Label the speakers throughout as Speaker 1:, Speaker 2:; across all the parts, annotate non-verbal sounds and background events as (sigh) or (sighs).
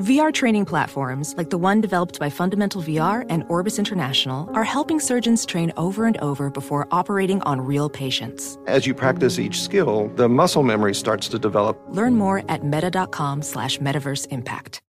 Speaker 1: VR training platforms, like the one developed by Fundamental VR and Orbis International, are helping surgeons train over and over before operating on real patients.
Speaker 2: As you practice each skill, the muscle memory starts to develop.
Speaker 1: Learn more at meta.com slash metaverse impact.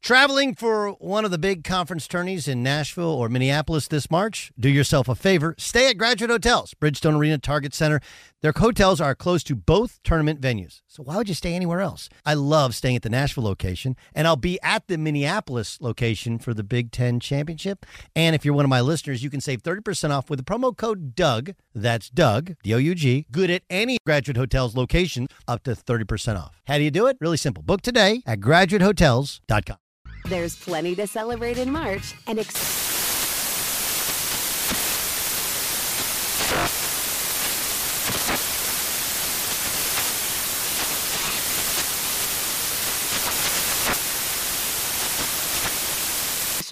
Speaker 3: Traveling for one of the big conference tourneys in Nashville or Minneapolis this March? Do yourself a favor. Stay at Graduate Hotels, Bridgestone Arena, Target Center. Their hotels are close to both tournament venues. So why would you stay anywhere else? I love staying at the Nashville location, and I'll be at the Minneapolis location for the Big Ten Championship. And if you're one of my listeners, you can save 30% off with the promo code DOUG. That's Doug, D O U G. Good at any Graduate Hotels location, up to 30% off. How do you do it? Really simple. Book today at graduatehotels.com.
Speaker 4: There's plenty to celebrate in March and ex-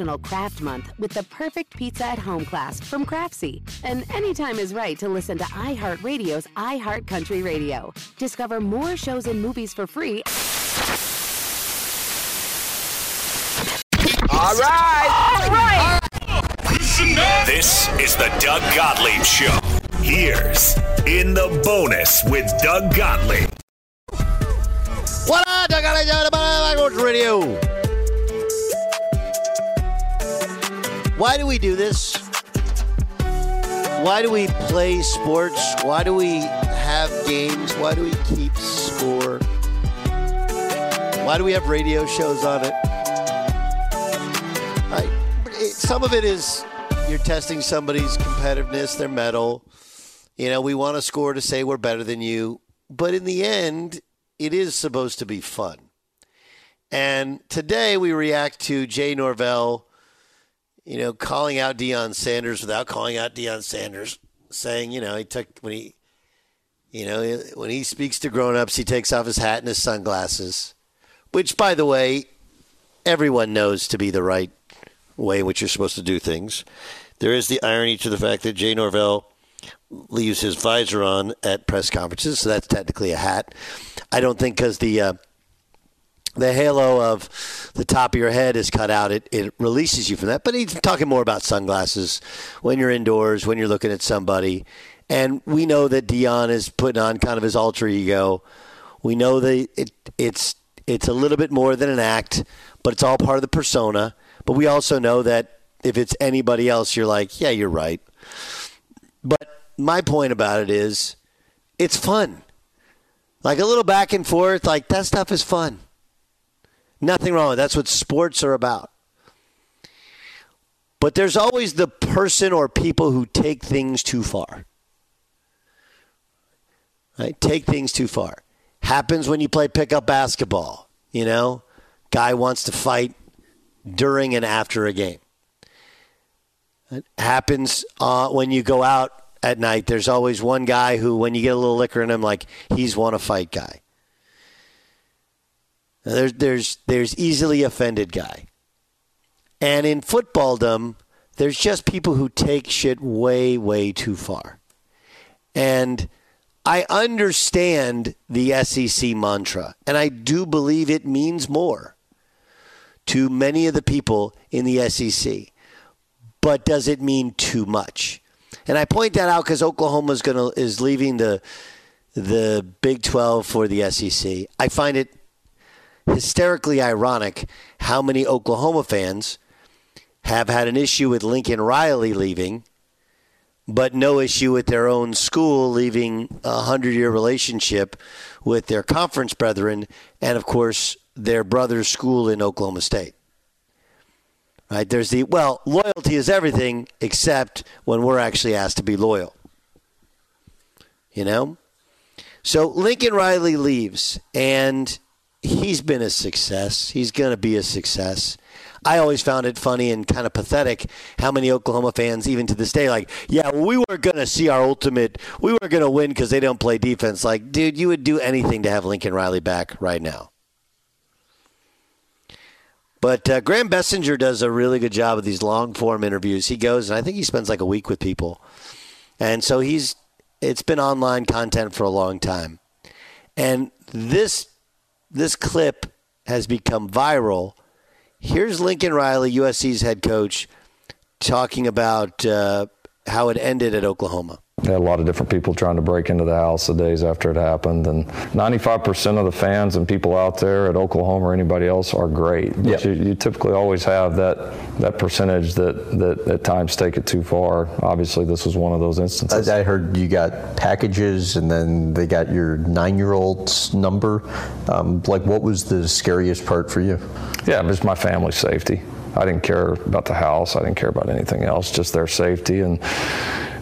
Speaker 4: National Craft Month with the perfect pizza at home class from Craftsy. And anytime is right to listen to iHeartRadio's iHeart Country Radio. Discover more shows and movies for free.
Speaker 5: All right.
Speaker 4: All right.
Speaker 6: This is the Doug Gottlieb Show. Here's In the Bonus with Doug Gottlieb.
Speaker 3: What up, Doug Gottlieb, Sports Radio. Why do we do this? Why do we play sports? Why do we have games? Why do we keep score? Why do we have radio shows on it? It some of it is you're testing somebody's competitiveness, their mettle. You know, we want to score to say we're better than you. But in the end, it is supposed to be fun. And today we react to Jay Norvell, you know, calling out Deion Sanders without calling out Deion Sanders, saying, you know, he took when he, you know, when he speaks to grown-ups, he takes off his hat and his sunglasses, which, by the way, everyone knows to be the right way in which you're supposed to do things. There is the irony to the fact that Jay Norvell leaves his visor on at press conferences, so that's technically a hat. I don't think because the uh, the halo of the top of your head is cut out, it, it releases you from that. But he's talking more about sunglasses when you're indoors, when you're looking at somebody. And we know that Deion is putting on kind of his alter ego. We know that it, it's it's a little bit more than an act, but it's all part of the persona. But we also know that if it's anybody else, you're like, yeah, you're right. But my point about it is, it's fun. Like a little back and forth, like that stuff is fun. Nothing wrong with it. That's what sports are about. But there's always the person or people who take things too far. Right? Take things too far. Happens when you play pickup basketball. You know, guy wants to fight during and after a game. It happens uh, when you go out at night. There's always one guy who, when you get a little liquor in him, like he's want to fight guy. There's there's there's easily offended guy, and in footballdom, there's just people who take shit way way too far, and I understand the SEC mantra, and I do believe it means more to many of the people in the SEC. But does it mean too much? And I point that out because Oklahoma is gonna is leaving the the Big Twelve for the SEC. I find it hysterically ironic how many Oklahoma fans have had an issue with Lincoln Riley leaving, but no issue with their own school leaving a hundred year relationship with their conference brethren and, of course, their brother's school in Oklahoma State. Right? There's the, well, loyalty is everything except when we're actually asked to be loyal. You know? So Lincoln Riley leaves, and he's been a success. He's going to be a success. I always found it funny and kind of pathetic how many Oklahoma fans, even to this day, like, yeah, we were going to see our ultimate, we were going to win because they don't play defense. Like, dude, you would do anything to have Lincoln Riley back right now. But uh, Graham Bensinger does a really good job of these long form interviews. He goes, and I think he spends like a week with people. And so he's, it's been online content for a long time. And this, this clip has become viral. Here's Lincoln Riley, USC's head coach, talking about uh, how it ended at Oklahoma.
Speaker 5: They had a lot of different people trying to break into the house the days after it happened, and 95% of the fans and people out there at Oklahoma or anybody else are great. But you, you, typically always have that that percentage that, that at times take it too far. Obviously, this was one of those instances.
Speaker 7: I heard you got packages, and then they got your nine-year-old's number. Um, like, what was the scariest part for you?
Speaker 5: Yeah, just my family's safety. I didn't care about the house. I didn't care about anything else, just their safety. And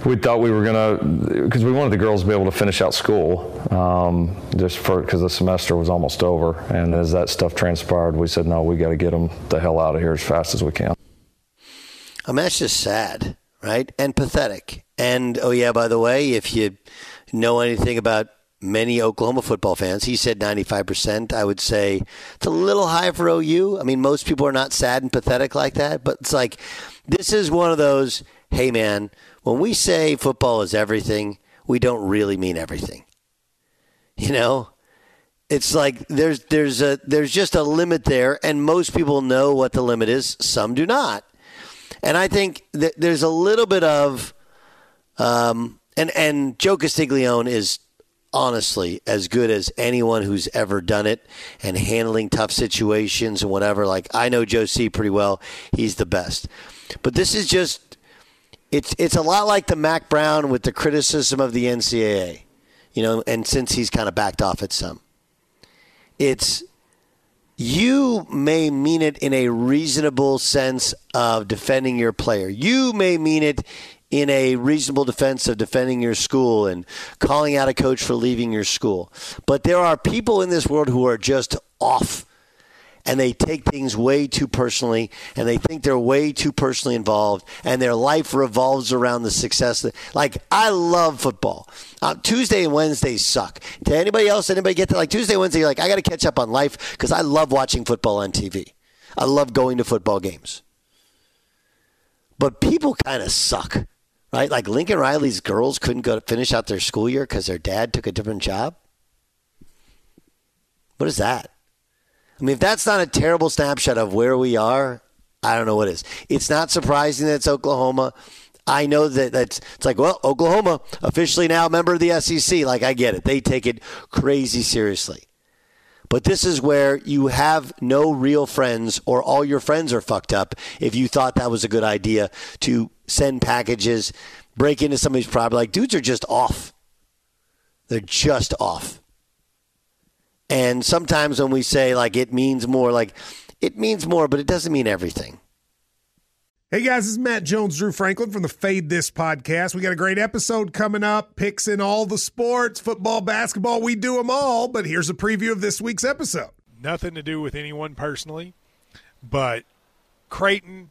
Speaker 5: we thought we were gonna because we wanted the girls to be able to finish out school um, just for because the semester was almost over. And as that stuff transpired we said no we got to get them the hell out of here as fast as we can.
Speaker 3: I mean that's just sad right? And pathetic. And oh yeah by the way if you know anything about many Oklahoma football fans. He said 95% I would say it's a little high for OU I mean most people are not sad and pathetic like that but it's like this is one of those hey man when we say football is everything, we don't really mean everything. (laughs) You know, it's like there's there's a there's just a limit there, and most people know what the limit is. Some do not, and I think that there's a little bit of, um, and and Joe Castiglione is honestly as good as anyone who's ever done it and handling tough situations and whatever. Like I know Joe C pretty well; he's the best. But this is just it's it's a lot like the Mack Brown with the criticism of the NCAA, you know, and since he's kind of backed off at some, it's you may mean it in a reasonable sense of defending your player. You may mean it in a reasonable defense of defending your school and calling out a coach for leaving your school. But there are people in this world who are just off and they take things way too personally and they think they're way too personally involved and their life revolves around the success. Like, I love football. Uh, Tuesday and wednesday suck. To anybody else, anybody get that? Like, Tuesday, Wednesday, you're like, I got to catch up on life because I love watching football on TV. I love going to football games. But people kind of suck, right? Like Lincoln Riley's girls couldn't go finish out their school year because their dad took a different job. What is that? I mean, if that's not a terrible snapshot of where we are, I don't know what is. It's not surprising that it's Oklahoma. I know that that's it's like, well, Oklahoma officially now a member of the SEC. Like I get it. They take it crazy seriously. But this is where you have no real friends or all your friends are fucked up if you thought that was a good idea to send packages, break into somebody's property. Like dudes are just off. They're just off. And sometimes when we say like it means more, like it means more, but it doesn't mean everything.
Speaker 8: Hey guys, this is Matt Jones, Drew Franklin from the Fade This podcast. We got a great episode coming up, picks in all the sports, football, basketball, we do them all. But here's a preview of this week's episode.
Speaker 9: Nothing to do with anyone personally, but Creighton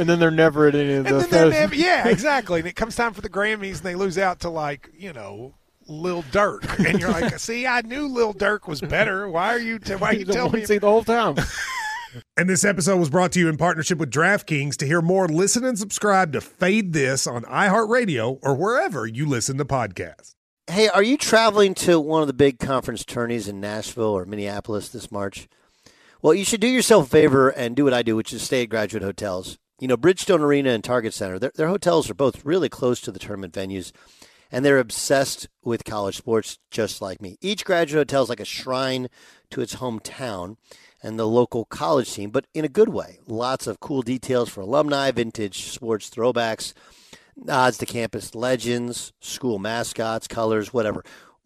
Speaker 10: And then they're never at any of
Speaker 9: And then they're never, yeah, (laughs) exactly. And it comes time for the Grammys, and they lose out to like you know Lil Durk, and you're like, (laughs) see, I knew Lil Durk was better. Why are you? T- why are you (laughs)
Speaker 10: the
Speaker 9: telling me?
Speaker 10: seat the whole time.
Speaker 8: And this episode was brought to you in partnership with DraftKings. To hear more, listen and subscribe to Fade This on iHeartRadio or wherever you listen to podcasts.
Speaker 3: Hey, are you traveling to one of the big conference tourneys in Nashville or Minneapolis this March? Well, you should do yourself a favor and do what I do, which is stay at graduate hotels. You know, Bridgestone Arena and Target Center, their, their hotels are both really close to the tournament venues, and they're obsessed with college sports just like me. Each graduate hotel is like a shrine to its hometown and the local college team, but in a good way. Lots of cool details for alumni, vintage sports throwbacks, nods to campus legends, school mascots, colors, whatever.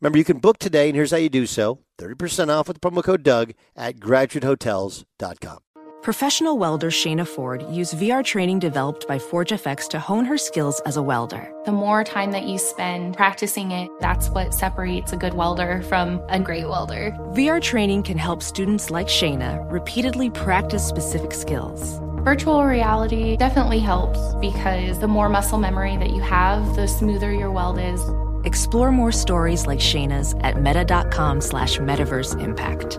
Speaker 3: Remember, you can book today, and here's how you do so 30% off with the promo code Doug at graduatehotels.com.
Speaker 1: Professional welder Shayna Ford used VR training developed by ForgeFX to hone her skills as a welder.
Speaker 11: The more time that you spend practicing it, that's what separates a good welder from a great welder.
Speaker 1: VR training can help students like Shayna repeatedly practice specific skills.
Speaker 11: Virtual reality definitely helps because the more muscle memory that you have, the smoother your weld is.
Speaker 1: Explore more stories like Shayna's at meta.com slash metaverse impact.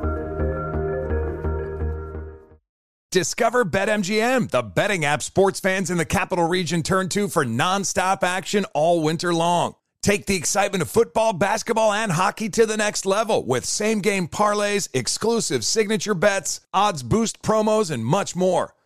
Speaker 12: Discover BetMGM, the betting app sports fans in the capital region turn to for nonstop action all winter long. Take the excitement of football, basketball, and hockey to the next level with same game parlays, exclusive signature bets, odds boost promos, and much more.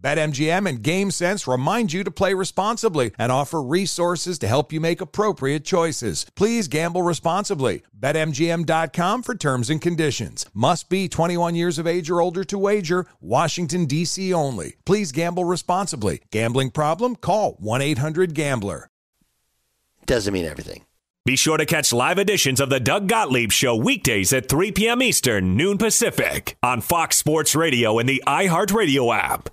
Speaker 12: BetMGM and GameSense remind you to play responsibly and offer resources to help you make appropriate choices. Please gamble responsibly. BetMGM.com for terms and conditions. Must be 21 years of age or older to wager. Washington, D.C. only. Please gamble responsibly. Gambling problem? Call 1 800 Gambler.
Speaker 3: Doesn't mean everything.
Speaker 6: Be sure to catch live editions of the Doug Gottlieb Show weekdays at 3 p.m. Eastern, noon Pacific, on Fox Sports Radio and the iHeartRadio app.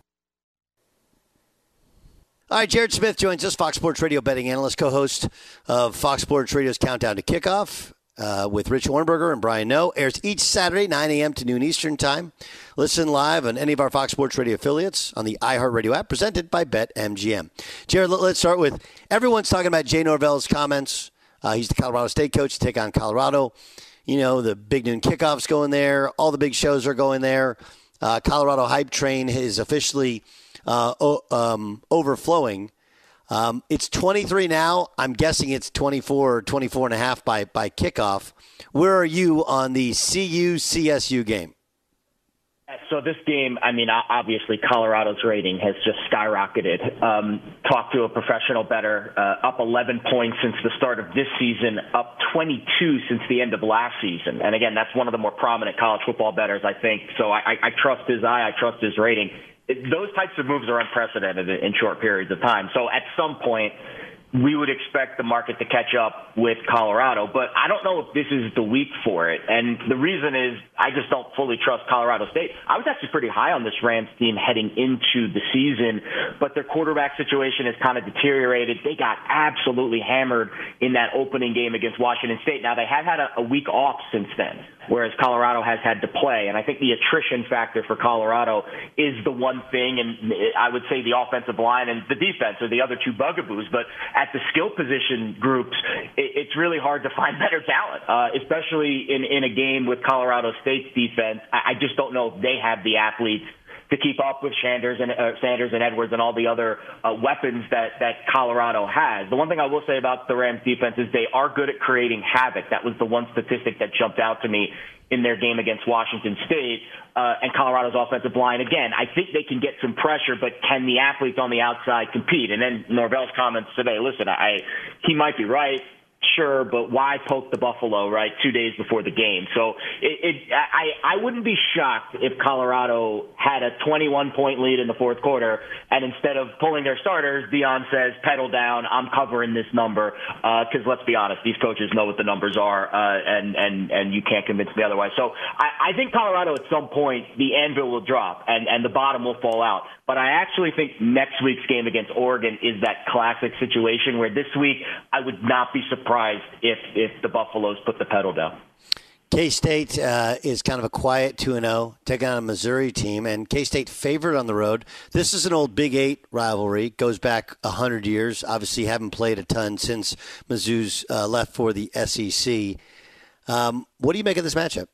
Speaker 3: All right, Jared Smith joins us, Fox Sports Radio betting analyst, co-host of Fox Sports Radio's Countdown to Kickoff uh, with Rich Ohrnberger and Brian Noe. Airs each Saturday, 9 a.m. to noon Eastern Time. Listen live on any of our Fox Sports Radio affiliates on the iHeartRadio app, presented by BetMGM. Jared, let- let's start with everyone's talking about Jay Norvell's comments. Uh, he's the Colorado State coach to take on Colorado. You know, the big noon kickoffs going there. All the big shows are going there. Uh, Colorado Hype Train is officially uh, o- um, overflowing. Um, it's 23 now. I'm guessing it's 24 or 24 and a half by, by kickoff. Where are you on the CU CSU game?
Speaker 13: So this game, I mean, obviously Colorado's rating has just skyrocketed. Um, talked to a professional bettor, uh, up 11 points since the start of this season, up 22 since the end of last season. And again, that's one of the more prominent college football bettors, I think. So I, I trust his eye, I trust his rating. Those types of moves are unprecedented in short periods of time. So at some point, we would expect the market to catch up with Colorado, but I don't know if this is the week for it. And the reason is I just don't fully trust Colorado State. I was actually pretty high on this Rams team heading into the season, but their quarterback situation has kind of deteriorated. They got absolutely hammered in that opening game against Washington State. Now they have had a, a week off since then, whereas Colorado has had to play. And I think the attrition factor for Colorado is the one thing. And I would say the offensive line and the defense are the other two bugaboos. But at the skill position groups, it's really hard to find (laughs) better talent, uh, especially in, in a game with Colorado State's defense. I, I just don't know if they have the athletes to keep up with Sanders and uh, Sanders and Edwards and all the other uh, weapons that that Colorado has. The one thing I will say about the Rams defense is they are good at creating havoc. That was the one statistic that jumped out to me in their game against Washington State uh, and Colorado's offensive line. Again, I think they can get some pressure, but can the athletes on the outside compete? And then Norvell's comments today. Listen, I he might be right sure, but why poke the buffalo right two days before the game? So it, it I I wouldn't be shocked if Colorado had a 21 point lead in the fourth quarter, and instead of pulling their starters, Deion says pedal down. I'm covering this number because uh, let's be honest, these coaches know what the numbers are, uh, and and and you can't convince me otherwise. So I, I think Colorado at some point the anvil will drop and and the bottom will fall out. But I actually think next week's game against Oregon is that classic situation where this week I would not be surprised if if the Buffaloes put the pedal down.
Speaker 3: K State uh, is kind of a quiet 2 0, taking on a Missouri team, and K State favored on the road. This is an old Big Eight rivalry, goes back 100 years. Obviously, haven't played a ton since Mizzou's uh, left for the SEC. Um, what do you make of this matchup?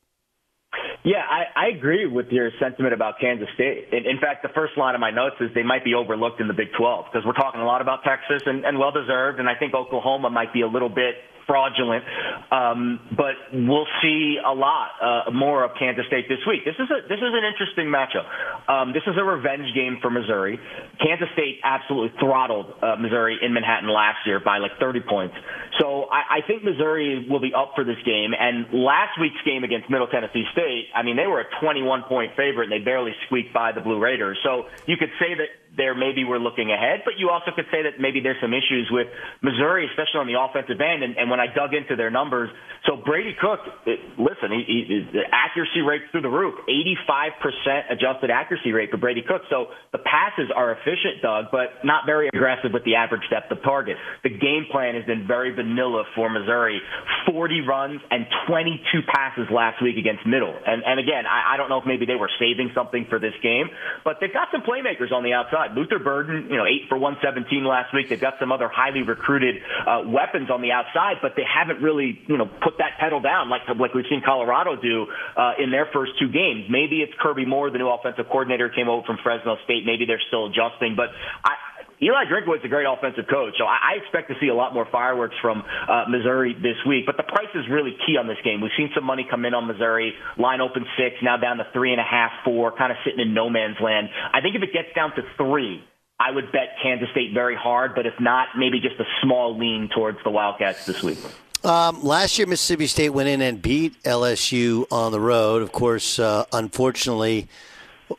Speaker 13: I, I agree with your sentiment about Kansas State. In, in fact, the first line of my notes is they might be overlooked in the Big 12 because we're talking a lot about Texas and, and well deserved, and I think Oklahoma might be a little bit fraudulent. Um, but we'll see a lot uh, more of Kansas State this week. This is a this is an interesting matchup. Um, this is a revenge game for Missouri. Kansas State absolutely throttled uh, Missouri in Manhattan last year by like 30 points. So I, I think Missouri will be up for this game. And last week's game against Middle Tennessee State, I mean, they were a 21 point favorite and they barely squeaked by the Blue Raiders. So you could say that there maybe we're looking ahead, but you also could say that maybe there's some issues with Missouri, especially on the offensive end. And, and when I dug into their numbers, so Brady Cook, it, listen, he, he, the accuracy rate through the roof, 85% adjusted accuracy rate for Brady Cook. So the passes are efficient, Doug, but not very aggressive with the average depth of target. The game plan has been very vanilla for Missouri. 40 runs and 22 passes last week against Middle. And, and again, I, I don't know if maybe they were saving something for this game, but they've got some playmakers on the outside. Luther Burden, you know, eight for 117 last week. They've got some other highly recruited uh, weapons on the outside, but they haven't really, you know, put that pedal down like like we've seen Colorado do uh, in their first two games. Maybe it's Kirby Moore, the new offensive coordinator, came over from Fresno State. Maybe they're still adjusting, but I, Eli Drinkwitz is a great offensive coach, so I, I expect to see a lot more fireworks from uh, Missouri this week. But the price is really key on this game. We've seen some money come in on Missouri. Line open six, now down to three and a half, four, kind of sitting in no man's land. I think if it gets down to three, I would bet Kansas State very hard, but if not, maybe just a small lean towards the Wildcats this week.
Speaker 3: Um, last year, Mississippi State went in and beat LSU on the road. Of course, uh, unfortunately,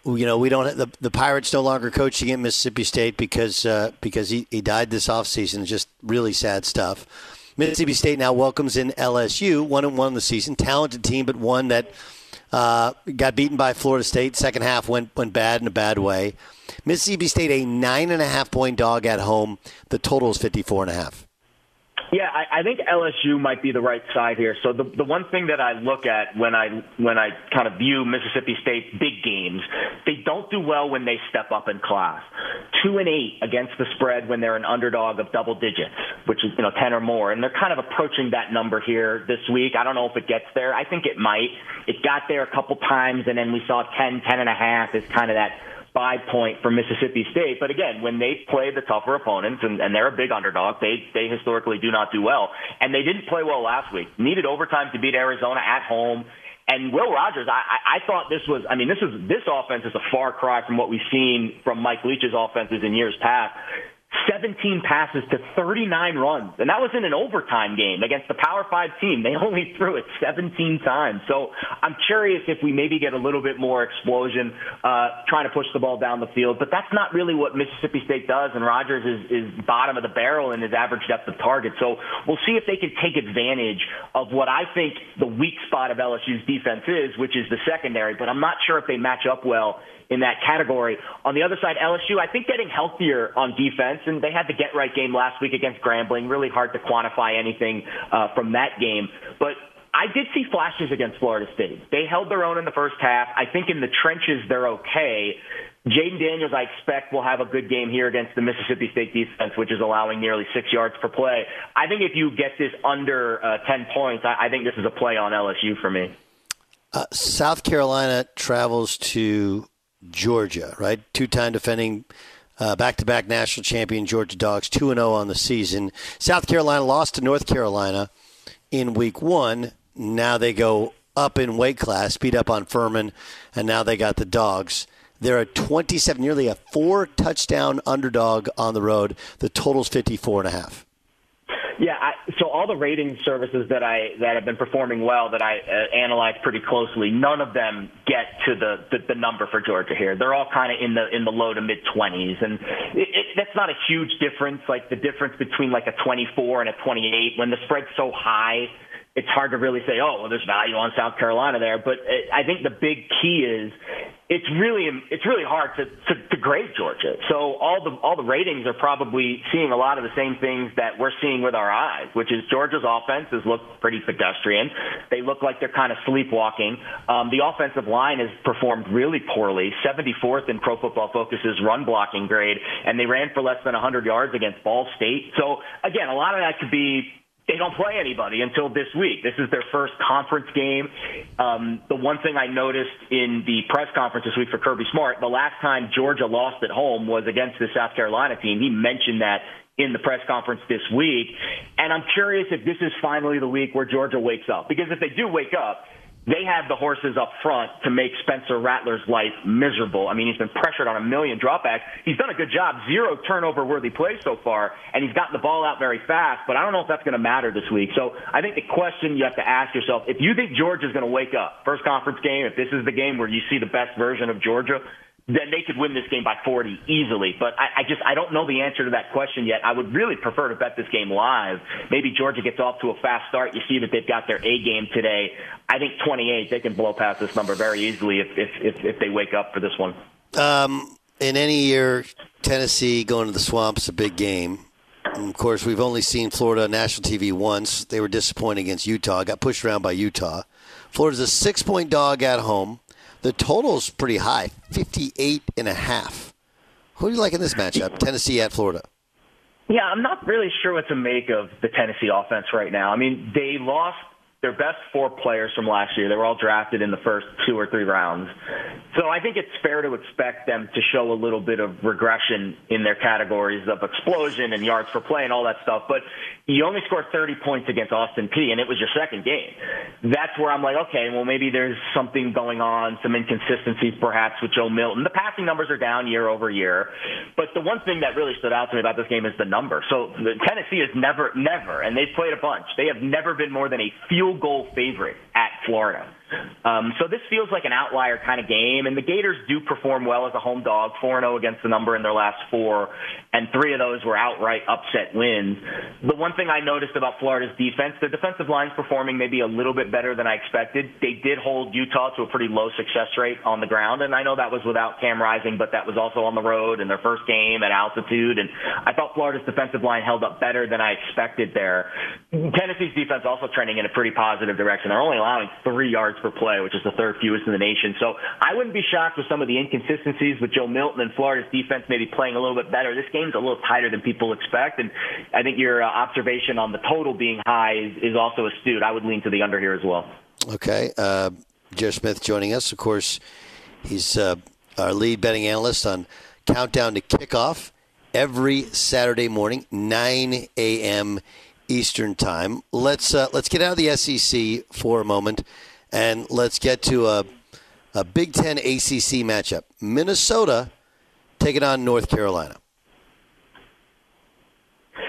Speaker 3: you know we don't the the Pirates no longer coaching at Mississippi State because uh, because he, he died this offseason. Just really sad stuff. Mississippi State now welcomes in LSU, one and one the season, talented team, but one that uh, got beaten by Florida State. Second half went went bad in a bad way. Mississippi State a nine and a half point dog at home. The total is fifty four and a half.
Speaker 13: Yeah, I, I think LSU might be the right side here. So the the one thing that I look at when I when I kind of view Mississippi State big games, they don't do well when they step up in class. Two and eight against the spread when they're an underdog of double digits, which is you know ten or more, and they're kind of approaching that number here this week. I don't know if it gets there. I think it might. It got there a couple times, and then we saw ten, ten and a half is kind of that five point for Mississippi State. But again, when they play the tougher opponents, and, and they're a big underdog, they they historically do not do well. And they didn't play well last week. Needed overtime to beat Arizona at home. And Will Rogers, I, I thought this was, I mean, this is this offense is a far cry from what we've seen from Mike Leach's offenses in years past. 17 passes to 39 runs. And that was in an overtime game against the Power 5 team. They (laughs) only threw it 17 times. So I'm curious if we maybe get a little bit more explosion uh, trying to push the ball down the field. But that's not really what Mississippi State does. And Rogers is, is bottom of the barrel in his average depth of target. So we'll see if they can take advantage of what I think the weak spot of LSU's defense is, which is the secondary. But I'm not sure if they match up well in that category. On the other side, LSU, I think getting healthier on defense, and they had the get right game last week against Grambling. Really hard to quantify anything uh, from that game, but. I did see flashes against Florida State. They held their own in the first half. I think in the trenches they're okay. Jayden Daniels, I expect, will have a good game here against the Mississippi State defense, which is allowing nearly six yards per play. I think if you get this under uh, 10 points, I, I think this is a play on LSU for me.
Speaker 3: Uh, South Carolina travels to Georgia, right? Two time defending back to back national champion Georgia Dogs, 2 0 on the season. South Carolina lost to North Carolina in week one. Now they go up in weight class, beat up on Furman, and now they got the Dogs. They're a 27, nearly a four touchdown underdog on the road. The total's 54 and a half.
Speaker 13: Yeah, I, so all the rating services that I that have been performing well that I uh, analyzed pretty closely, none of them get to the, the the number for Georgia here. They're all kind of in the in the low to mid 20s, and it, it, that's not a huge difference. Like the difference between like a 24 and a 28 when the spread's so high it's hard to really say, oh, well, there's value on South Carolina there. But it, I think the big key is it's really it's really hard to, to, to grade Georgia. So all the all the ratings are probably seeing a lot of the same things that we're seeing with our eyes, which is Georgia's offenses look pretty pedestrian. They look like they're kind of sleepwalking. Um, the offensive line has performed really poorly, 74th in Pro Football Focus's run blocking grade, and they ran for less than 100 yards against Ball State. So again, a lot of that could be they don't play anybody until this week. This is their first conference game. Um, the one thing I noticed in the press conference this week for Kirby Smart, the last time Georgia lost at home was against the South Carolina team. He mentioned that in the press conference this week. And I'm curious if this is finally the week where Georgia wakes up. Because if they do wake up, they have the horses up front to make Spencer Rattler's life miserable. I mean, he's been pressured on a million dropbacks. He's done a good job, zero turnover worthy plays so far, and he's gotten the ball out very fast, but I don't know if that's going to matter this week. So I think the question you have to ask yourself, if you think Georgia's going to wake up, first conference game, if this is the game where you see the best version of Georgia, then they could win this game by 40 easily. But I, I just I don't know the answer to that question yet. I would really prefer to bet this game live. Maybe Georgia gets off to a fast start. You see that they've got their A game today. I think 28 they can blow past this number very easily if if if, if they wake up for this one.
Speaker 3: Um, in any year, Tennessee going to the swamp's a big game. And of course, we've only seen Florida on national TV once. They were disappointing against Utah. Got pushed around by Utah. Florida's a six-point dog at home. The total is pretty high, 58 and a half. Who do you like in this matchup? Tennessee at Florida.
Speaker 13: Yeah, I'm not really sure what to make of the Tennessee offense right now. I mean, they lost their best four players from last year. They were all drafted in the first two or three rounds. So I think it's fair to expect them to show a little bit of regression in their categories of explosion and yards per play and all that stuff. But you only scored 30 points against Austin Peay, and it was your second game. That's where I'm like, okay, well, maybe there's something going on, some inconsistencies perhaps with Joe Milton. The passing numbers are down year over year. But the one thing that really stood out to me about this game is the number. So Tennessee is never, never, and they've played a bunch. They have never been more than a field goal favorite at Florida. Um, so this feels like an outlier kind of game, and the Gators do perform well as a home dog, 4-0 against the number in their last four, and three of those were outright upset wins. The one thing I noticed about Florida's defense, the defensive line's performing maybe a little bit better than I expected. They did hold Utah to a pretty low success rate on the ground, and I know that was without Cam Rising, but that was also on the road in their first game at altitude, and I thought Florida's defensive line held up better than I expected there. Tennessee's defense also trending in a pretty positive direction. They're only allowing three yards per play, which is the third fewest in the nation. So I wouldn't be shocked with some of the inconsistencies with Joe Milton and Florida's defense maybe playing a little bit better. This game's a little tighter than people expect, and I think your uh, observation on the total being high is, is also astute. I would lean to the under here as well.
Speaker 3: Okay. Uh, Smith joining us. Of course, he's uh, our lead betting analyst on Countdown to Kickoff every Saturday morning, 9 a.m. Eastern Time. Let's uh, let's get out of the SEC for a moment and let's get to a, a Big Ten ACC matchup. Minnesota taking on North Carolina.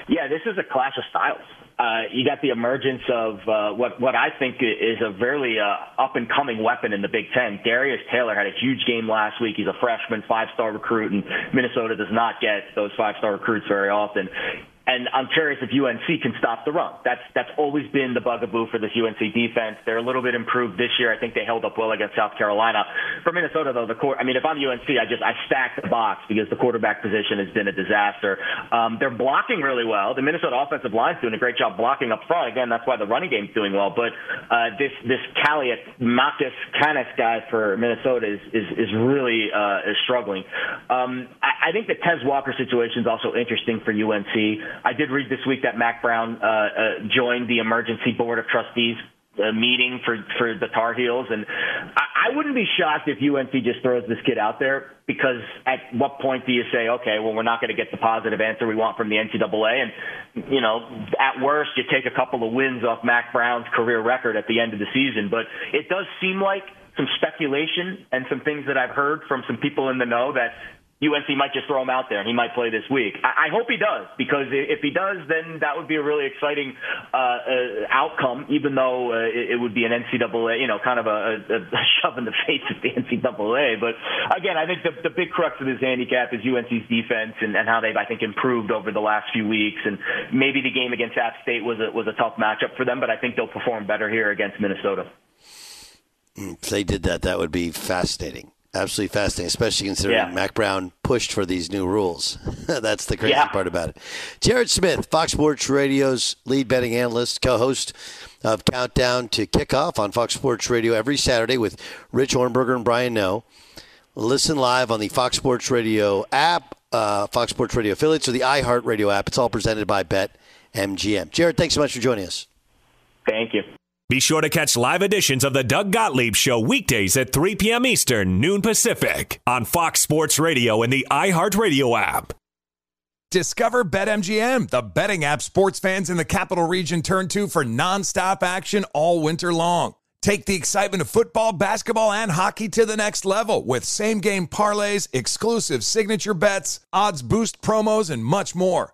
Speaker 13: Yeah, this is a clash of styles. Uh, you got the emergence of uh, what what I think is a very uh, up and coming weapon in the Big Ten. Darius Taylor had a huge game last week. He's a freshman, five star recruit, and Minnesota does not get those five star recruits very often. And I'm curious if UNC can stop the run. That's that's always been the bugaboo for this UNC defense. They're a little bit improved this year. I think they held up well against South Carolina. For Minnesota, though, the court. I mean, if I'm UNC, I just I stack the box because the quarterback position has been a disaster. Um, they're blocking really well. The Minnesota offensive line's doing a great job blocking up front. Again, that's why the running game's doing well. But uh, this this Calliot Marcus Canis guy for Minnesota is is, is really uh, is struggling. Um, I, I think the Tez Walker situation is also interesting for UNC. I did read this week that Mack Brown uh, uh, joined the emergency board of trustees uh, meeting for for the Tar Heels, and I, I wouldn't be shocked if UNC just throws this kid out there because at what point do you say, okay, well, we're not going to get the positive answer we want from the NCAA? And, you know, at worst, you take a couple of wins off Mack Brown's career record at the end of the season. But it does seem like some speculation and some things that I've heard from some people in the know that UNC might just throw him out there and he might play this week. I, I hope he does because if he does, then that would be a really exciting uh, uh, outcome. Even though uh, it, it would be an NCAA, you know, kind of a, a, a (laughs) shove in the face of the NCAA. But again, I think the, the big crux of this handicap is UNC's defense and, and how they've, I think, improved over the last few weeks. And maybe the game against App State was a, was a tough matchup for them, but I think they'll perform better here against Minnesota.
Speaker 3: If they did that, that would be fascinating. Absolutely fascinating, especially considering
Speaker 13: Yeah.
Speaker 3: Mack Brown pushed for these new rules. (laughs) That's the crazy
Speaker 13: Yeah.
Speaker 3: part about it. Jared Smith, Fox Sports Radio's lead betting analyst, co-host of Countdown to Kickoff on Fox Sports Radio every Saturday with Rich Ohrnberger and Brian Noe. Listen live on the Fox Sports Radio app, uh, Fox Sports Radio affiliates, or the iHeartRadio app. It's all presented by BetMGM. Jared, thanks so much for joining us.
Speaker 13: Thank you.
Speaker 6: Be sure to catch live editions of the Doug Gottlieb Show weekdays at 3 p.m. Eastern, noon Pacific, on Fox Sports Radio and the iHeartRadio app.
Speaker 12: Discover BetMGM, the betting app sports fans in the capital region turn to for nonstop action all winter long. Take the excitement of football, basketball, and hockey to the next level with same game parlays, exclusive signature bets, odds boost promos, and much more.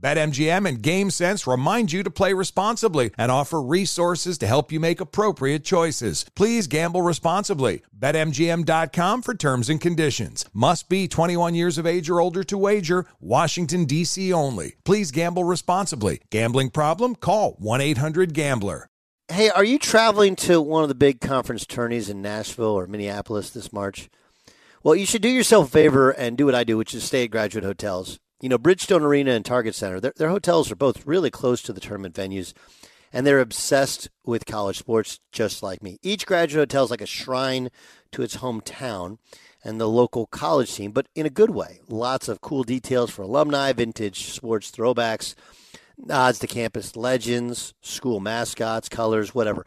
Speaker 12: BetMGM and GameSense remind you to play responsibly and offer resources to help you make appropriate choices. Please gamble responsibly. BetMGM.com for terms and conditions. Must be 21 years of age or older to wager. Washington, D.C. only. Please gamble responsibly. Gambling problem? Call 1 800 Gambler.
Speaker 3: Hey, are you traveling to one of the big conference tourneys in Nashville or Minneapolis this March? Well, you should do yourself a favor and do what I do, which is stay at graduate hotels. You know, Bridgestone Arena and Target Center, their, their hotels are both really close to the tournament venues, and they're obsessed with college sports just like me. Each graduate hotel is like a shrine to its hometown and the local college team, but in a good way. Lots of cool details for alumni, vintage sports throwbacks, nods to campus legends, school mascots, colors, whatever.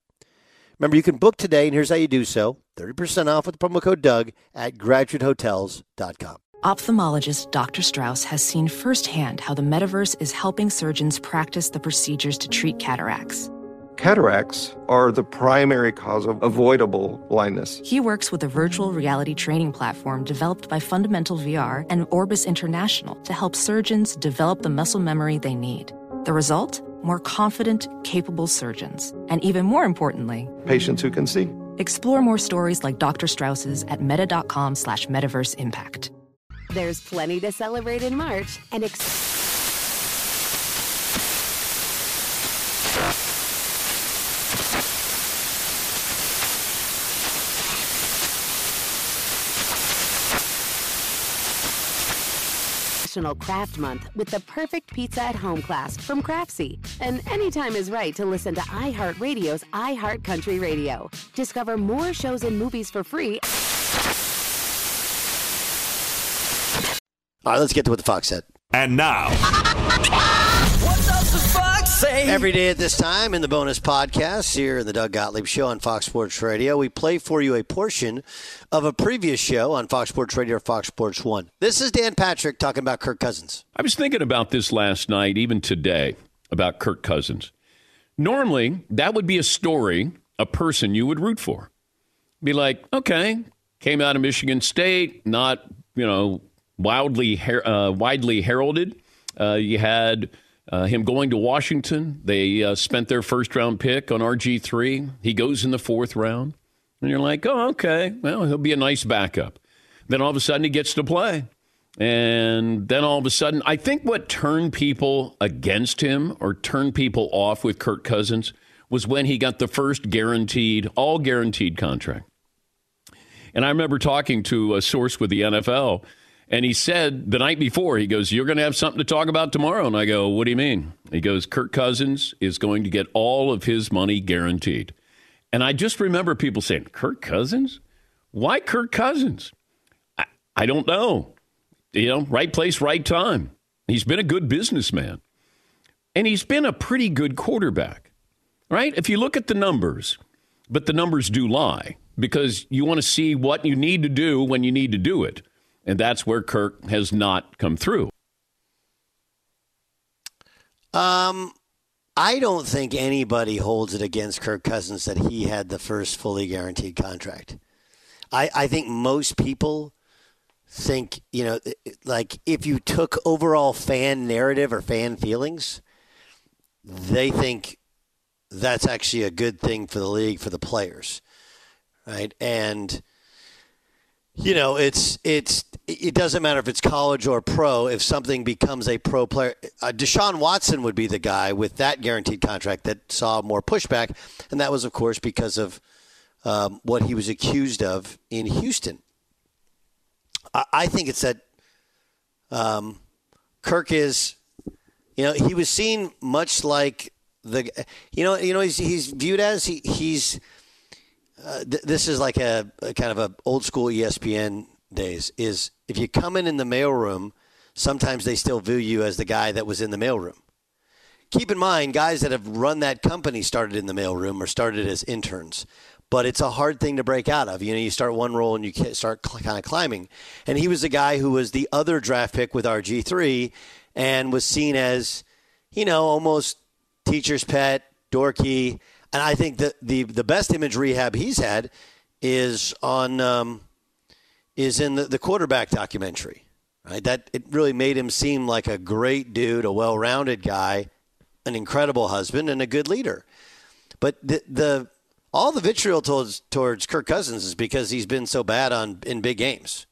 Speaker 3: Remember, you can book today, and here's how you do so 30% off with the promo code Doug at graduatehotels.com.
Speaker 1: Ophthalmologist Dr. Strauss has seen firsthand how the metaverse is helping surgeons practice the procedures to treat cataracts.
Speaker 2: Cataracts are the primary cause of avoidable blindness.
Speaker 1: He works with a virtual reality training platform developed by Fundamental VR and Orbis International to help surgeons develop the muscle memory they need. The result? More confident, capable surgeons. And even more importantly,
Speaker 2: Patients who can see.
Speaker 1: explore more stories like Dr. Strauss's at meta.com slash metaverse impact.
Speaker 4: There's plenty to celebrate in March and ex- National Craft Month with the perfect pizza at home class from Craftsy. And anytime is right to listen to iHeartRadio's iHeartCountry Radio. Discover more shows and movies for free
Speaker 3: All right, let's get to what the Fox said.
Speaker 6: And now,
Speaker 3: Every day at this time in the bonus podcast here in the Doug Gottlieb Show on Fox Sports Radio, we play for you a portion of a previous show on Fox Sports Radio or Fox Sports One. This is Dan Patrick talking about Kirk Cousins.
Speaker 10: I was thinking about this last night, even today, about Kirk Cousins. Normally, that would be a story, a person you would root for. Be like, okay, came out of Michigan State, not you know wildly her- uh, widely heralded. Uh, you had Uh, him going to Washington, they uh, spent their first round pick on RG3. He goes in the fourth round. And you're like, oh, okay, well, he'll be a nice backup. Then all of a sudden he gets to play. And then all of a sudden, I think what turned people against him or turned people off with Kirk Cousins was when he got the first guaranteed, all guaranteed contract. And I remember talking to a source with the NFL, and he said the night before, he goes, You're going to have something to talk about tomorrow. And I go, What do you mean? He goes, Kirk Cousins is going to get all of his money guaranteed. And I just remember people saying, Kirk Cousins? Why Kirk Cousins? I, I don't know. You know, right place, right time. He's been a good businessman. And he's been a pretty good quarterback, right? If you look at the numbers, but the numbers do lie because you want to see what you need to do when you need to do it. And that's where Kirk has not come through.
Speaker 3: Um, I don't think anybody holds it against Kirk Cousins that he had the first fully guaranteed contract. I, I think most people think, you know, like if you took overall fan narrative or fan feelings, they think that's actually a good thing for the league, for the players. Right. And, you know, it's it's it doesn't matter if it's college or pro. If something becomes a pro player, uh, Deshaun Watson would be the guy with that guaranteed contract that saw more pushback, and that was, of course, because of um, what he was accused of in Houston. I, I think it's that um, Kirk is, you know, he was seen much like the, you know, you know, he's he's viewed as he, he's uh, th- this is like a, a, kind of a old school ESPN days. Is if you come in in the mailroom, sometimes they still view you as the guy that was in the mailroom. Keep in mind, guys that have run that company started in the mailroom or started as interns, but it's a hard thing to break out of. You know, you start one role and you start cl- kind of climbing. And he was the guy who was the other draft pick with RG three, and was seen as, you know, almost teacher's pet, dorky and I think that the the best image rehab he's had is on um, is in the, the quarterback documentary. Right, that it really made him seem like a great dude, a well-rounded guy, an incredible husband, and a good leader. But the, the all the vitriol towards towards Kirk Cousins is because he's been so bad on in big games.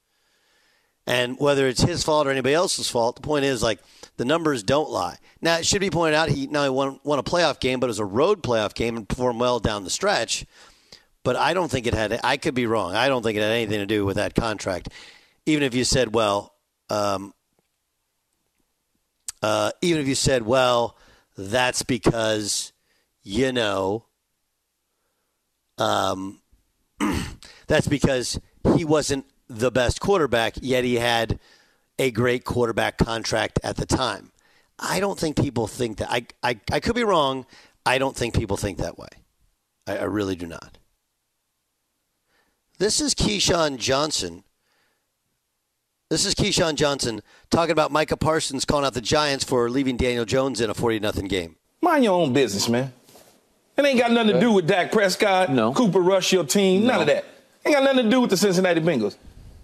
Speaker 3: And whether it's his fault or anybody else's fault, the point is like the numbers don't lie. Now it should be pointed out he not only won, won a playoff game, but it was a road playoff game and performed well down the stretch. But I don't think it had. I could be wrong. I don't think it had anything to do with that contract. Even if you said, well, um, uh, even if you said, well, that's because you know, um, (clears throat) that's because he wasn't the best quarterback, yet he had a great quarterback contract at the time. I don't think people think that. I, I, I could be wrong. I don't think people think that way. I, I really do not. This is Keyshawn Johnson. This is Keyshawn Johnson talking about Micah Parsons calling out the Giants for leaving Daniel Jones in a 40 0 game.
Speaker 14: Mind your own business, man. It ain't got nothing to do with Dak Prescott, no. Cooper Rush, your team, no. none of that. Ain't got nothing to do with the Cincinnati Bengals.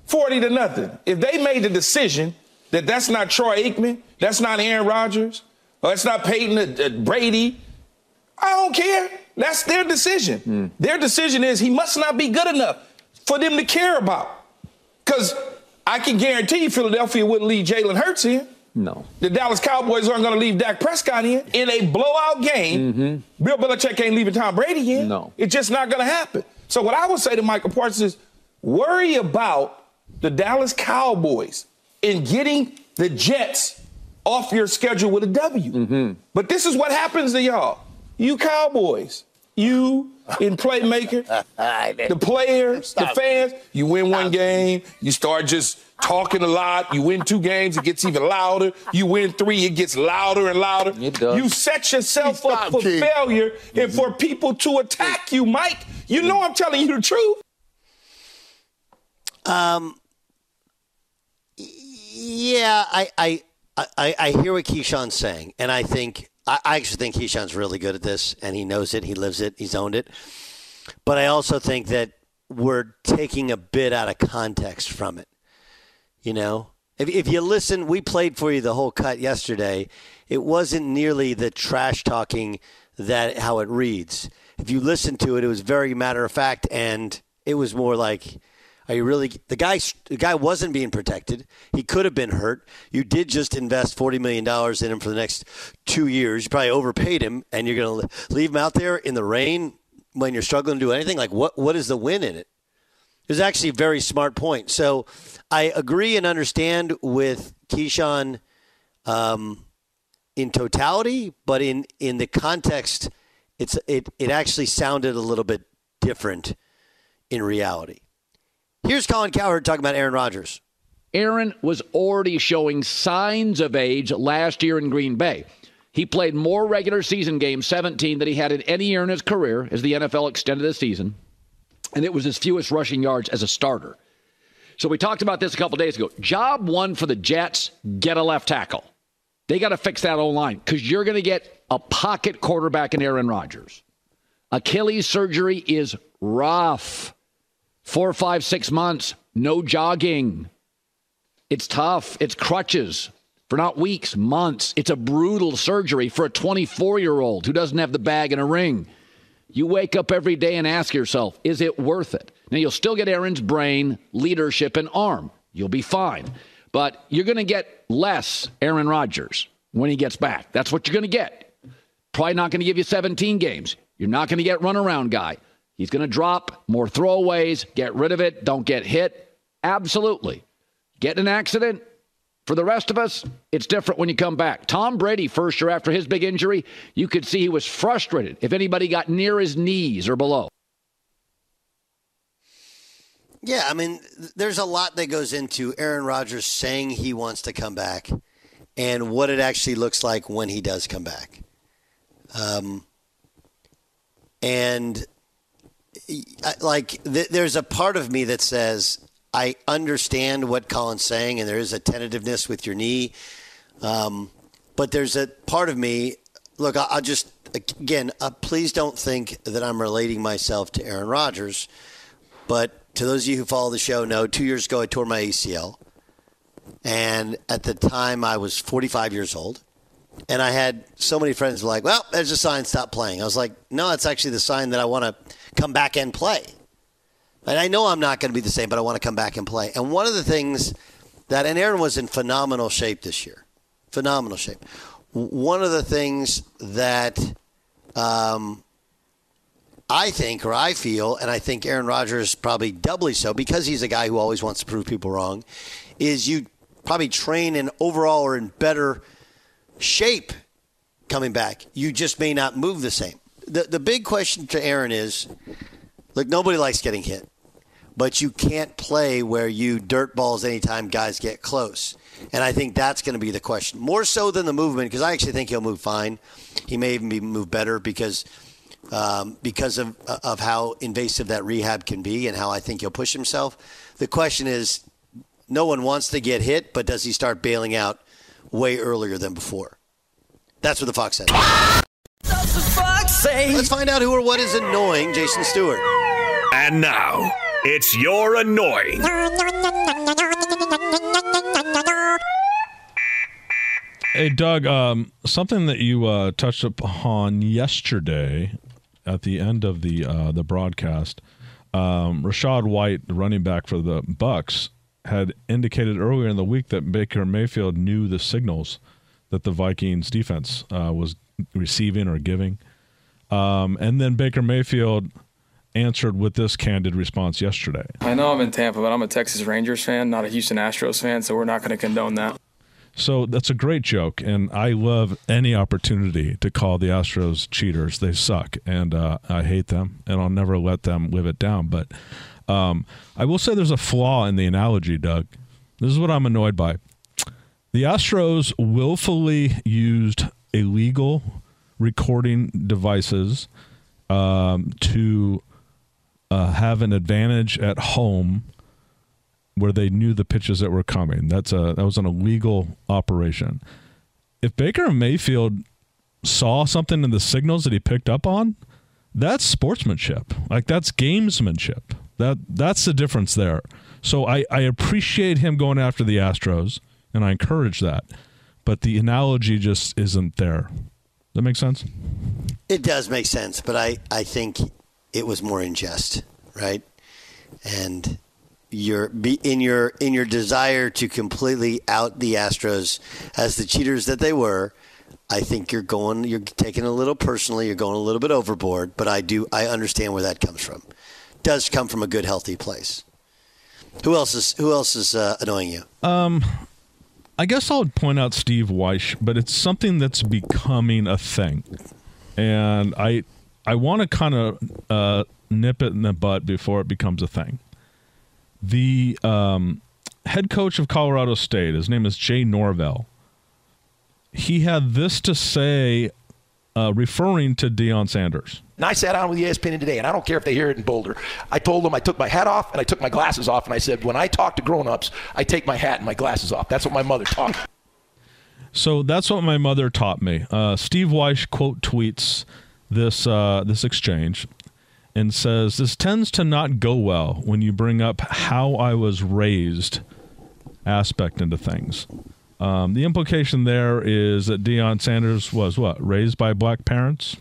Speaker 14: 40 to nothing. If they made the decision that that's not Troy Aikman, that's not Aaron Rodgers, or that's not Peyton uh, uh, Brady, I don't care. That's their decision. Mm. Their decision is he must not be good enough for them to care about. Because I can guarantee you Philadelphia wouldn't leave Jalen Hurts in.
Speaker 7: No.
Speaker 14: The Dallas Cowboys aren't going to leave Dak Prescott in. In a blowout game, mm-hmm. Bill Belichick ain't leaving Tom Brady in.
Speaker 7: No.
Speaker 14: It's just not going to happen. So what I would say to Michael Parsons is worry about the Dallas Cowboys in getting the Jets off your schedule with a W. Mm-hmm. But this is what happens to y'all. You Cowboys, you in playmaker, (laughs) the players, Stop. the fans, you win one game, you start just talking a lot. You win two games, it gets even louder. You win three, it gets louder and louder. You set yourself Stop, up for King. failure mm-hmm. and for people to attack you, Mike. You know I'm telling you the truth.
Speaker 3: Um, yeah, I, I, I, I hear what Keyshawn's saying, and I think I, I actually think Keyshawn's really good at this, and he knows it, he lives it, he's owned it. But I also think that we're taking a bit out of context from it. You know, If, if you listen, we played for you the whole cut yesterday. It wasn't nearly the trash talking that how it reads. If you listen to it, it was very matter of fact, and it was more like, "Are you really?" The guy, the guy wasn't being protected. He could have been hurt. You did just invest forty million dollars in him for the next two years. You probably overpaid him, and you're going to leave him out there in the rain when you're struggling to do anything. Like, what? What is the win in it? It was actually a very smart point. So I agree and understand with Keyshawn um, in totality, but in, in the context, it's it, it actually sounded a little bit different in reality. Here's Colin Cowherd talking about Aaron Rodgers.
Speaker 15: Aaron was already showing signs of age last year in Green Bay. He played more regular season games, 17, than he had in any year in his career as the NFL extended the season and it was his fewest rushing yards as a starter. So we talked about this a couple days ago. Job one for the Jets get a left tackle. They got to fix that O line because you're going to get a pocket quarterback in Aaron Rodgers. Achilles surgery is rough. Four, five, six months, no jogging. It's tough. It's crutches for not weeks, months. It's a brutal surgery for a 24 year old who doesn't have the bag and a ring. You wake up every day and ask yourself, is it worth it? Now, you'll still get Aaron's brain, leadership, and arm. You'll be fine. But you're going to get less Aaron Rodgers when he gets back. That's what you're going to get. Probably not going to give you 17 games. You're not going to get runaround guy. He's going to drop more throwaways, get rid of it, don't get hit. Absolutely. Get in an accident, for the rest of us, it's different when you come back. Tom Brady, first year after his big injury, you could see he was frustrated if anybody got near his knees or below.
Speaker 3: Yeah, I mean, there's a lot that goes into Aaron Rodgers saying he wants to come back and what it actually looks like when he does come back. Um, and like, th- there's a part of me that says, I understand what Colin's saying, and there is a tentativeness with your knee. Um, but there's a part of me. Look, I'll just again, uh, please don't think that I'm relating myself to Aaron Rodgers. But to those of you who follow the show, know two years ago I tore my ACL, and at the time I was 45 years old, and I had so many friends like, "Well, there's a sign, stop playing." I was like, "No, it's actually the sign that I want to come back and play." And I know I'm not going to be the same, but I want to come back and play. And one of the things that, and Aaron was in phenomenal shape this year, phenomenal shape. One of the things that um, I think, or I feel, and I think Aaron Rodgers probably doubly so because he's a guy who always wants to prove people wrong, is you probably train in overall or in better shape coming back. You just may not move the same. The, the big question to Aaron is look, nobody likes getting hit but you can't play where you dirt balls anytime guys get close. And I think that's going to be the question. More so than the movement, because I actually think he'll move fine. He may even be move better because um, because of of how invasive that rehab can be and how I think he'll push himself. The question is, no one wants to get hit, but does he start bailing out way earlier than before? That's what the Fox said. Let's find out who or what is annoying Jason Stewart.
Speaker 6: And now. It's your annoying.
Speaker 16: Hey, Doug, um, something that you uh, touched upon yesterday at the end of the uh, the broadcast, um, Rachaad White, the running back for the Bucks, had indicated earlier in the week that Baker Mayfield knew the signals that the Vikings defense uh, was receiving or giving. Um, and then Baker Mayfield answered with this candid response yesterday.
Speaker 17: I know I'm in Tampa, but I'm a Texas Rangers fan, not a Houston Astros fan, so we're not going to condone that.
Speaker 16: So that's a great joke, and I love any opportunity to call the Astros cheaters. They suck, and uh, I hate them, and I'll never let them live it down. But um, I will say there's a flaw in the analogy, Doug. This is what I'm annoyed by. The Astros willfully used illegal recording devices um, to uh, have an advantage at home where they knew the pitches that were coming. That's a that was an illegal operation. If Baker Mayfield saw something in the signals that he picked up on, that's sportsmanship. Like that's gamesmanship. That that's the difference there. So I, I appreciate him going after the Astros, and I encourage that. But the analogy just isn't there. That makes sense?
Speaker 3: It does make sense, but I, I think it was more in jest, right? And your be in your in your desire to completely out the Astros as the cheaters that they were, I think you're going you're taking a little personally, you're going a little bit overboard, but I do I understand where that comes from. Does come from a good healthy place. Who else is who else is uh, annoying you?
Speaker 16: Um I guess I'll point out Steve Wyche, but it's something that's becoming a thing. And I I want to kind of uh, nip it in the butt before it becomes a thing. The um, head coach of Colorado State, his name is Jay Norvell. He had this to say, uh, referring to Deion Sanders.
Speaker 18: And I sat down with the ESPN today, and I don't care if they hear it in Boulder. I told them I took my hat off and I took my glasses off, and I said, when I talk to grown-ups, I take my hat and my glasses off. That's what my mother taught me.
Speaker 16: So that's what my mother taught me. Uh, Steve Wyche quote tweets this uh, this exchange and says this tends to not go well when you bring up how I was raised aspect into things. Um, the implication there is that Deion Sanders was what raised by black parents,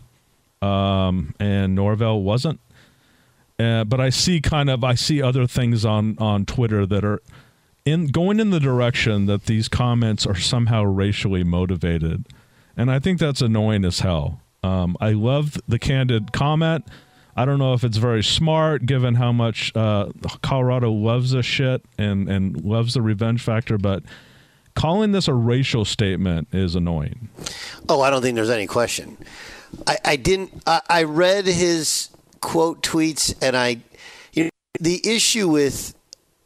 Speaker 16: um, and Norvell wasn't. Uh, but I see kind of I see other things on on Twitter that are in going in the direction that these comments are somehow racially motivated, and I think that's annoying as hell. Um, I love the candid comment. I don't know if it's very smart given how much uh, Colorado loves this shit and, and loves the revenge factor, but calling this a racial statement is annoying.
Speaker 3: Oh, I don't think there's any question. I, I didn't. I, I read his quote tweets, and I, you know, the issue with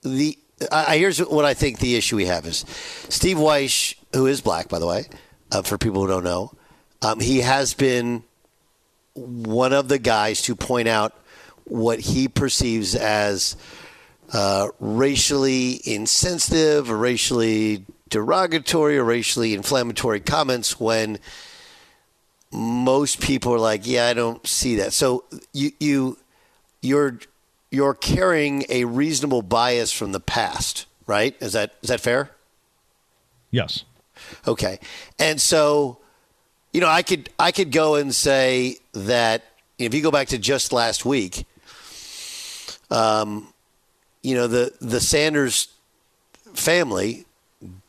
Speaker 3: the. I, here's what I think the issue we have is Steve Wyche, who is black, by the way, uh, for people who don't know, um, he has been one of the guys to point out what he perceives as uh, racially insensitive or racially derogatory or racially inflammatory comments when most people are like, "Yeah, I don't see that." So you you you're you're carrying a reasonable bias from the past, right? Is that is that fair?
Speaker 16: Yes.
Speaker 3: Okay. And so you know, I could I could go and say that if you go back to just last week, um, you know the the Sanders family,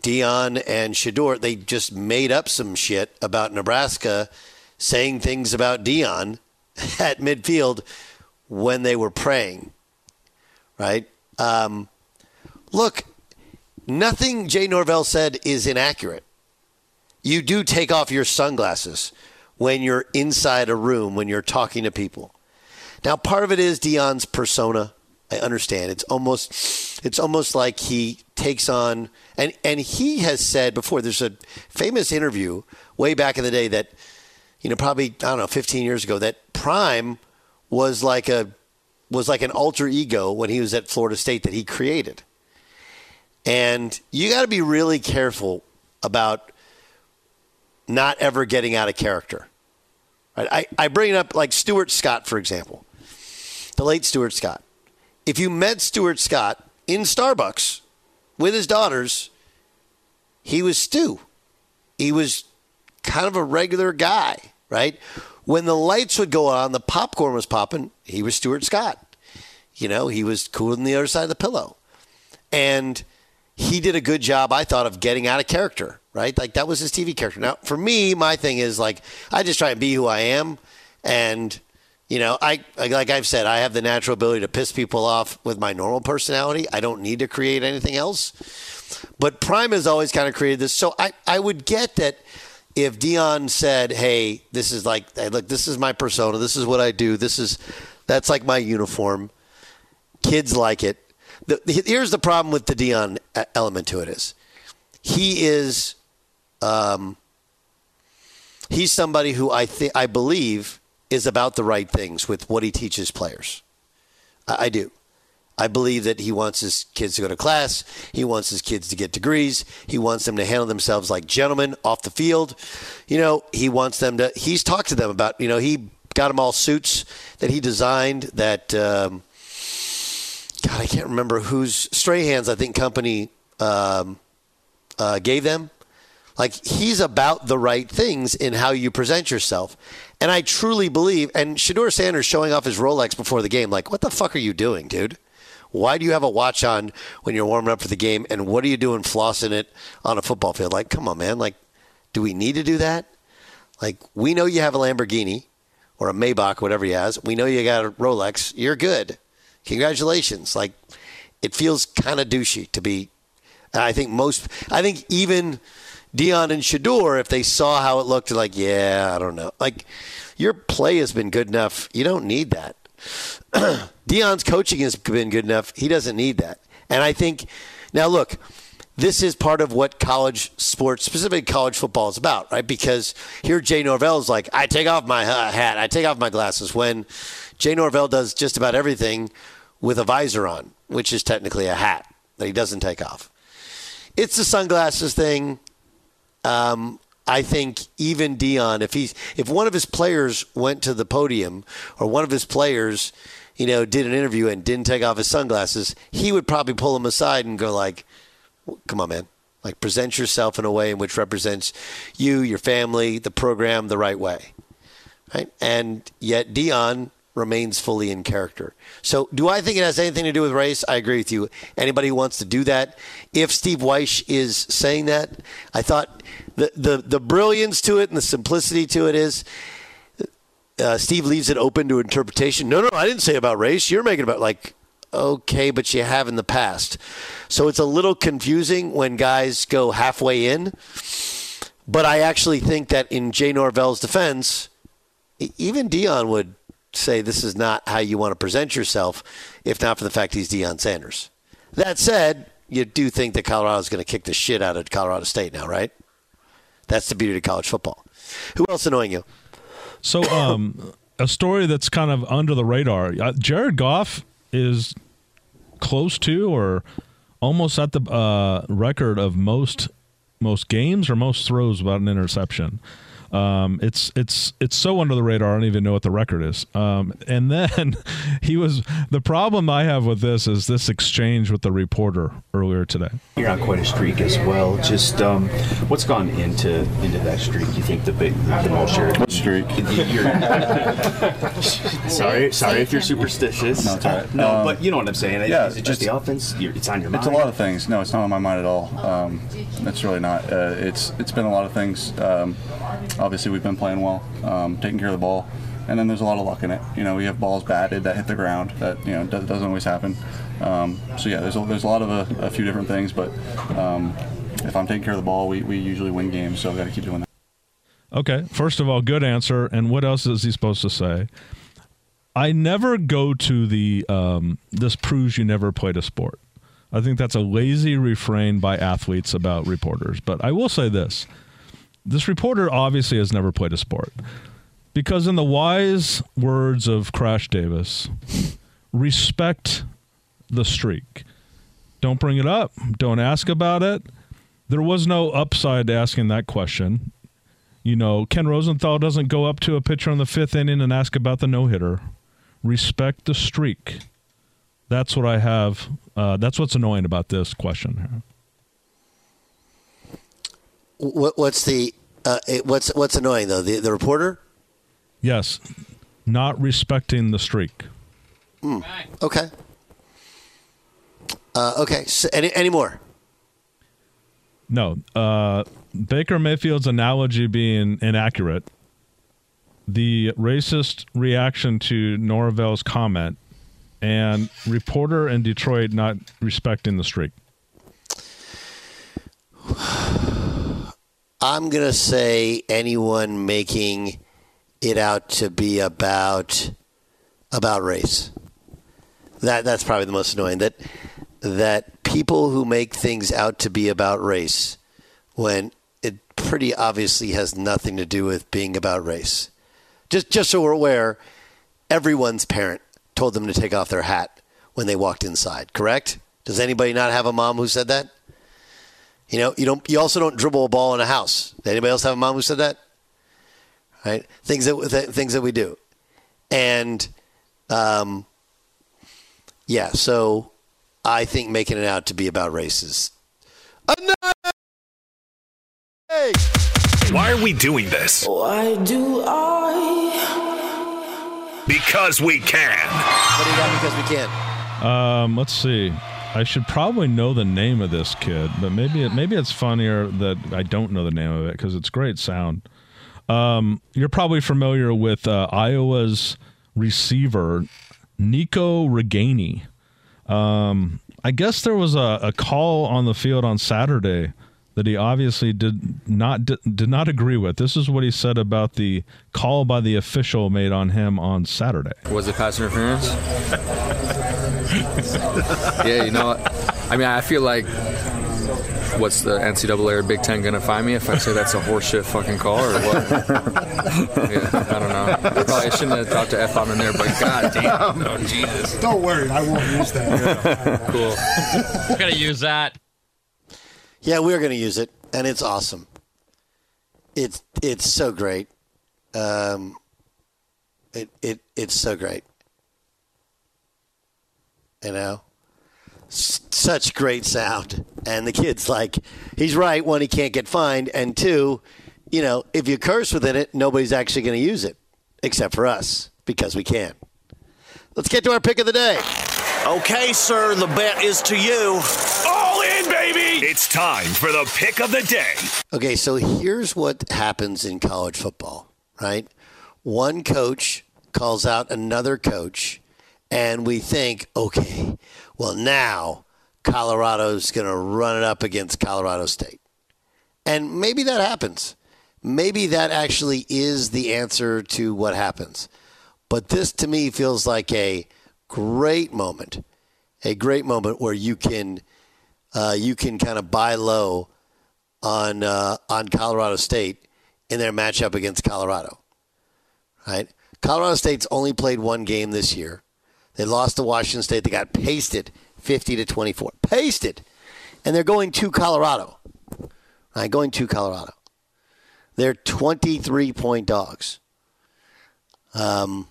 Speaker 3: Deion and Shedeur, they just made up some shit about Nebraska, saying things about Deion (laughs) at midfield when they were praying, right? Um, look, nothing Jay Norvell said is inaccurate you do take off your sunglasses when you're inside a room when you're talking to people. Now, part of it is Deion's persona. I understand. It's almost it's almost like he takes on and and he has said before there's a famous interview way back in the day that you know probably I don't know 15 years ago that Prime was like a was like an alter ego when he was at Florida State that he created. And you got to be really careful about not ever getting out of character. I, I bring it up like Stuart Scott, for example, the late Stuart Scott. If you met Stuart Scott in Starbucks with his daughters, he was Stu. He was kind of a regular guy, right? When the lights would go on, the popcorn was popping, he was Stuart Scott. You know, he was cool on the other side of the pillow. And he did a good job, I thought, of getting out of character right? Like that was his TV character. Now, for me, my thing is like I just try and be who I am, and you know, I like I've said, I have the natural ability to piss people off with my normal personality. I don't need to create anything else. But Prime has always kind of created this, so I I would get that. If Deion said, "Hey, this is like, hey, look, this is my persona. This is what I do. This is, that's like my uniform." Kids like it. The, here's the problem with the Deion element to it is, he is um, he's somebody who I think I believe is about the right things with what he teaches players. I, I do. I believe that he wants his kids to go to class. He wants his kids to get degrees. He wants them to handle themselves like gentlemen off the field. You know, he wants them to. He's talked to them about. You know, he got them all suits that he designed that. Um, God, I can't remember whose Strahan's I think company um, uh, gave them. Like he's about the right things in how you present yourself, and I truly believe. And Shedeur Sanders showing off his Rolex before the game, like what the fuck are you doing, dude? Why do you have a watch on when you're warming up for the game? And what are you doing flossing it on a football field? Like, come on, man. Like, do we need to do that? Like, we know you have a Lamborghini or a Maybach, whatever he has. We know you got a Rolex. You're good. Congratulations. Like, it feels kind of douchey to be. I think most, I think even Deion and Shedeur, if they saw how it looked, like, yeah, I don't know. Like, your play has been good enough. You don't need that. (clears throat) Deion's coaching has been good enough. He doesn't need that. And I think, now look, this is part of what college sports, specifically college football, is about, right? Because here Jay Norvell is like, I take off my uh, hat, I take off my glasses. When Jay Norvell does just about everything with a visor on, which is technically a hat that he doesn't take off. It's the sunglasses thing. Um, I think even Deion, if he's if one of his players went to the podium or one of his players, you know, did an interview and didn't take off his sunglasses, he would probably pull him aside and go like, "Come on, man." Like present yourself in a way in which represents you, your family, the program the right way. Right? And yet Deion remains fully in character. So, do I think it has anything to do with race? I agree with you. Anybody who wants to do that, if Steve Wyche is saying that, I thought the the, the brilliance to it and the simplicity to it is. Uh, Steve leaves it open to interpretation. No, no, I didn't say about race. You're making about like, okay, but you have in the past. So it's a little confusing when guys go halfway in. But I actually think that in Jay Norvell's defense, even Deion would say this is not how you want to present yourself, if not for the fact he's Deion Sanders. That said, you do think that Colorado is going to kick the shit out of Colorado State now, right? That's the beauty of college football. Who else annoying you?
Speaker 16: So, (coughs) um, a story that's kind of under the radar. Uh, Jared Goff is close to or almost at the uh, record of most most games or most throws without an interception. Um, it's it's it's so under the radar. I don't even know what the record is. Um, and then (laughs) he was the problem I have with this is this exchange with the reporter earlier today.
Speaker 19: You're on quite a streak as well. Just um, what's gone into into that streak? You think the big the, the most share? What
Speaker 20: streak? (laughs) (laughs)
Speaker 19: sorry, sorry if you're superstitious.
Speaker 20: No, it's all right.
Speaker 19: no,
Speaker 20: Um,
Speaker 19: but you know what I'm saying.
Speaker 20: yeah,
Speaker 19: is it just the offense? You're, it's on your mind.
Speaker 20: It's a lot of things. No, it's not on my mind at all. Um, it's really not. Uh, it's it's been a lot of things. Um, obviously, we've been playing well, um, taking care of the ball, and then there's a lot of luck in it. You know, we have balls batted that hit the ground that you know do- doesn't always happen. Um, so yeah, there's a, there's a lot of a, a few different things, but um, if I'm taking care of the ball, we, we usually win games. So I've got to keep doing that.
Speaker 16: Okay, first of all, good answer. And what else is he supposed to say? I never go to the um, this proves you never played a sport. I think that's a lazy refrain by athletes about reporters. But I will say this this reporter obviously has never played a sport. Because, in the wise words of Crash Davis, respect the streak. Don't bring it up. Don't ask about it. There was no upside to asking that question. You know, Ken Rosenthal doesn't go up to a pitcher in the fifth inning and ask about the no hitter. Respect the streak. That's what I have. Uh, that's what's annoying about this question.
Speaker 3: What, what's the uh, it- what's what's annoying though? The the reporter.
Speaker 16: Yes, not respecting the streak.
Speaker 3: Hmm. Okay. Uh, okay. So any any more?
Speaker 16: No, uh, Baker Mayfield's analogy being inaccurate. The racist reaction to Norvell's comment, and reporter in Detroit not respecting the streak. (sighs) (sighs) (sighs)
Speaker 3: I'm gonna say anyone making it out to be about about race. That that's probably the most annoying. That that people who make things out to be about race when it pretty obviously has nothing to do with being about race. Just just so we're aware, everyone's parent told them to take off their hat when they walked inside, correct? Does anybody not have a mom who said that? You know, you don't. You also don't dribble a ball in a house. Anybody else have a mom who said that? Right? Things that th- things that we do, and um, yeah. So I think making it out to be about races.
Speaker 6: Why are we doing this?
Speaker 21: Why do I?
Speaker 6: Because we can.
Speaker 3: What do you got? Because we can.
Speaker 16: Um, let's see. I should probably know the name of this kid, but maybe it, maybe it's funnier that I don't know the name of it because it's great sound. Um, you're probably familiar with uh, Iowa's receiver Nico Ragaini. Um, I guess there was a, a call on the field on Saturday that he obviously did not did, did not agree with. This is what he said about the call by the official made on him on Saturday.
Speaker 22: Was it pass interference? (laughs) (laughs) yeah, you know, what? I mean, I feel like what's the NCAA or Big Ten gonna find me if I say that's a horseshit fucking call or what? (laughs) yeah, I don't know. I probably shouldn't have dropped the F bomb in there, but god damn, (laughs) oh Jesus.
Speaker 8: Don't worry, I won't use that.
Speaker 22: cool.
Speaker 23: We're gonna use that.
Speaker 3: Yeah, we're going to use it, and it's awesome. It's it's so great. Um, it it it's so great. You know, such great sound, and the kid's like, he's right. One, he can't get fined, and two, you know, if you curse within it, nobody's actually going to use it, except for us because we can. Let's get to our pick of the day.
Speaker 24: Okay, sir, the bet is to you.
Speaker 6: All in, baby! It's time for the pick of the day.
Speaker 3: Okay, so here's what happens in college football, right? One coach calls out another coach, and we think, okay, well, now Colorado's going to run it up against Colorado State. And maybe that happens. Maybe that actually is the answer to what happens. But this to me feels like a great moment, a great moment where you can uh, you can kind of buy low on uh, on Colorado State in their matchup against Colorado. Right? Colorado State's only played one game this year. They lost to Washington State. They got pasted 50 to 24. Pasted. And they're going to Colorado. Right? Going to Colorado. They're 23 point dogs. Um,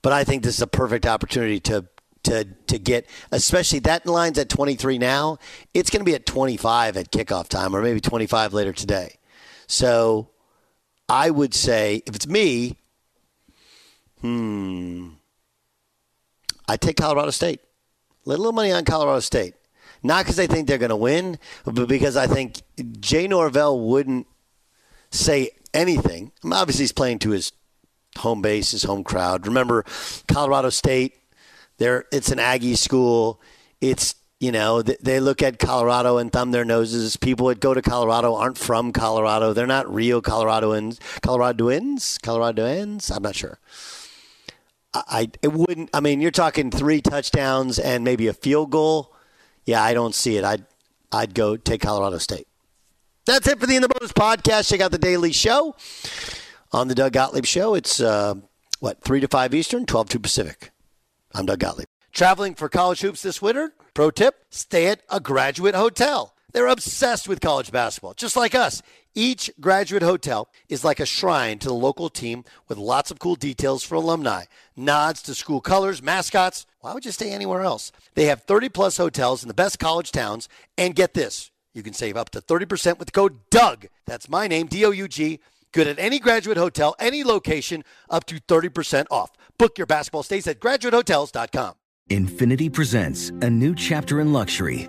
Speaker 3: but I think this is a perfect opportunity to to to get, especially that line's at 23 now. It's going to be at 25 at kickoff time, or maybe 25 later today. So I would say, if it's me, hmm, I take Colorado State. A little money on Colorado State. Not because I think they're going to win, but because I think Jay Norvell wouldn't say anything. I mean, obviously, he's playing to his home base, his home crowd. Remember, Colorado State, they're, it's an Aggie school. It's, you know, they look at Colorado and thumb their noses. People that go to Colorado aren't from Colorado. They're not real Coloradoans. Coloradoans? Coloradoans? I'm not sure. I, it wouldn't. I mean, you're talking three touchdowns and maybe a field goal. Yeah, I don't see it. I'd I'd go take Colorado State. That's it for the In the Bonus podcast. Check out the Daily Show on the Doug Gottlieb Show. It's uh, what three to five Eastern, twelve to Pacific. I'm Doug Gottlieb. Traveling for college hoops this winter? Pro tip: stay at a graduate hotel. They're obsessed with college basketball, just like us. Each graduate hotel is like a shrine to the local team with lots of cool details for alumni, nods to school colors, mascots. Why would you stay anywhere else? They have 30 plus hotels in the best college towns. And get this you can save up to 30% with the code DOUG. That's my name, D O U G. Good at any graduate hotel, any location, up to 30% off. Book your basketball stays at graduatehotels.com.
Speaker 25: Infiniti presents a new chapter in luxury,